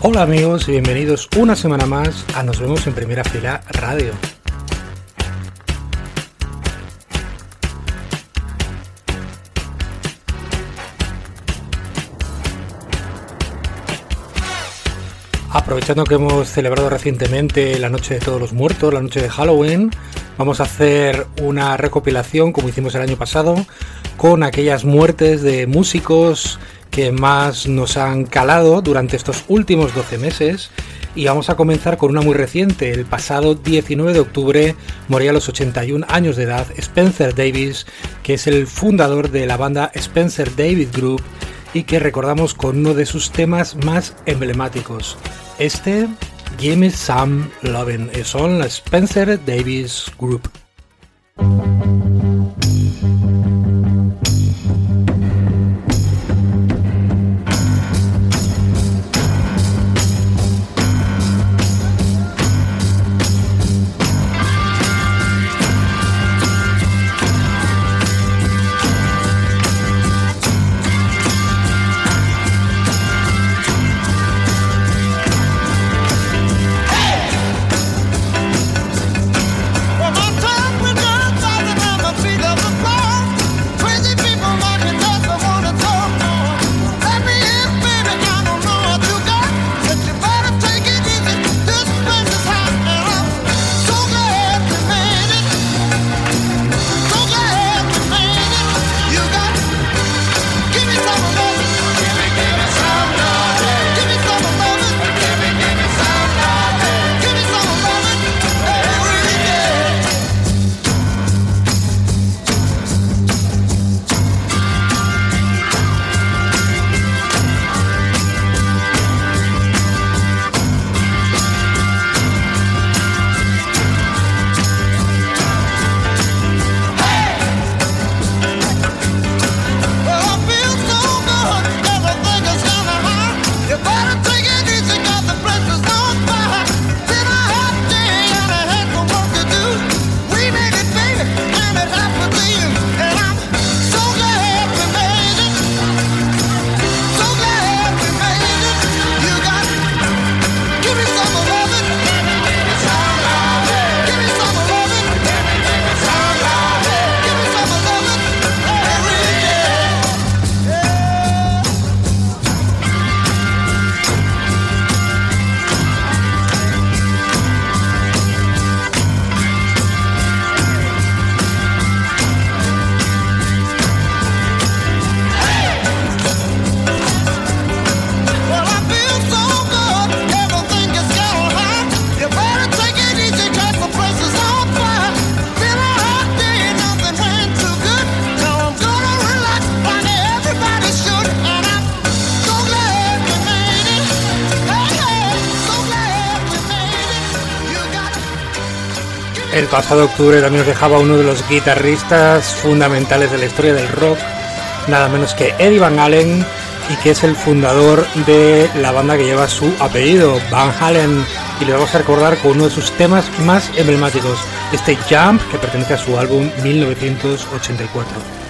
Hola amigos y bienvenidos una semana más a Nos vemos en primera fila radio. Aprovechando que hemos celebrado recientemente la Noche de Todos los Muertos, la noche de Halloween, vamos a hacer una recopilación, como hicimos el año pasado, con aquellas muertes de músicos que más nos han calado durante estos últimos 12 meses y vamos a comenzar con una muy reciente. El pasado 19 de octubre moría a los 81 años de edad Spencer Davis, que es el fundador de la banda Spencer Davis Group y que recordamos con uno de sus temas más emblemáticos. Este, Gimme Some Lovin', son la Spencer Davis Group. El pasado octubre también nos dejaba uno de los guitarristas fundamentales de la historia del rock, nada menos que Eddie Van Halen, y que es el fundador de la banda que lleva su apellido, Van Halen, y le vamos a recordar con uno de sus temas más emblemáticos, este Jump, que pertenece a su álbum 1984.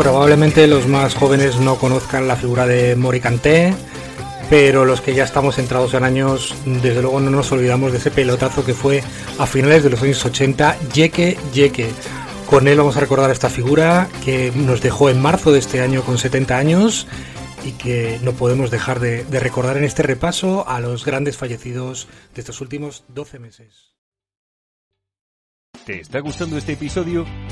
Probablemente los más jóvenes no conozcan la figura de Moricanté, pero los que ya estamos centrados en años, desde luego no nos olvidamos de ese pelotazo que fue a finales de los años 80, Yeke Yeke. Con él vamos a recordar esta figura que nos dejó en marzo de este año con 70 años y que no podemos dejar de, de recordar en este repaso a los grandes fallecidos de estos últimos 12 meses. ¿Te está gustando este episodio?